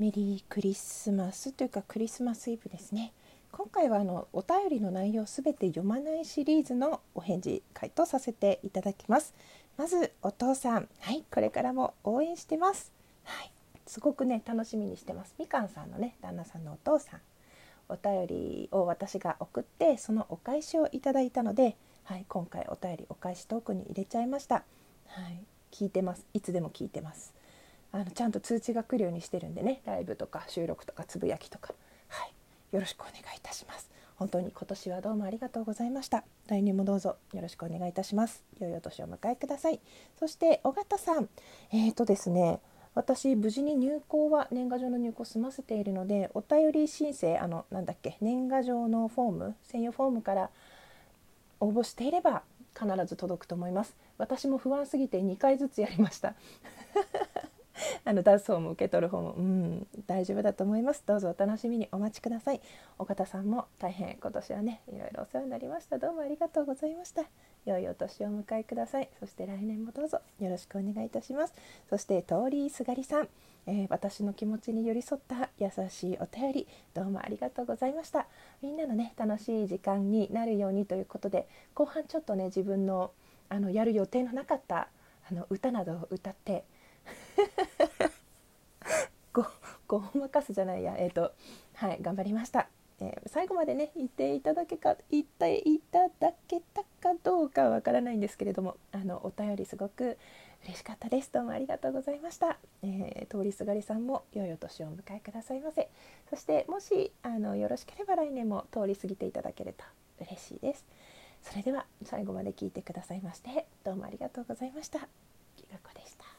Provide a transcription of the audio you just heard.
メリークリスマスというかクリスマスイブですね。今回はあのお便りの内容すべて読まないシリーズのお返事回答させていただきます。まずお父さん。はいこれからも応援してます。はいすごくね楽しみにしてます。みかんさんのね旦那さんのお父さん。お便りを私が送ってそのお返しをいただいたので、はい、今回お便りお返しトークに入れちゃいました、はい、聞いてます。いつでも聞いてます。あのちゃんと通知が来るようにしてるんでね。ライブとか収録とかつぶやきとか、はい、よろしくお願いいたします。本当に今年はどうもありがとうございました。来年もどうぞ。よろしくお願いいたします。良いお年をお迎えください。そして尾形さん。えーとですね。私無事に入校は年賀状の入校済ませているのでお便り申請あのなんだっけ年賀状のフォーム専用フォームから応募していれば必ず届くと思います。私も不安すぎて2回ずつやりました。あの出す方も受け取る方もうん大丈夫だと思います。どうぞお楽しみにお待ちください。岡田さんも大変今年はねいろいろお世話になりました。どうもありがとうございました。良いお年をお迎えください。そして来年もどうぞよろしくお願いいたします。そして通りすがりさん、えー、私の気持ちに寄り添った優しいお便りどうもありがとうございました。みんなのね楽しい時間になるようにということで後半ちょっとね自分のあのやる予定のなかったあの歌などを歌ってごまかすじゃないや。えっ、ー、とはい頑張りました、えー、最後までね言っていただけか言っていただけたかどうかわからないんですけれどもあのお便りすごく嬉しかったです。どうもありがとうございました、えー、通りすがりさんも良いお年をお迎えくださいませ。そしてもしあのよろしければ来年も通り過ぎていただけると嬉しいです。それでは最後まで聞いてくださいましてどうもありがとうございました。きがこでした。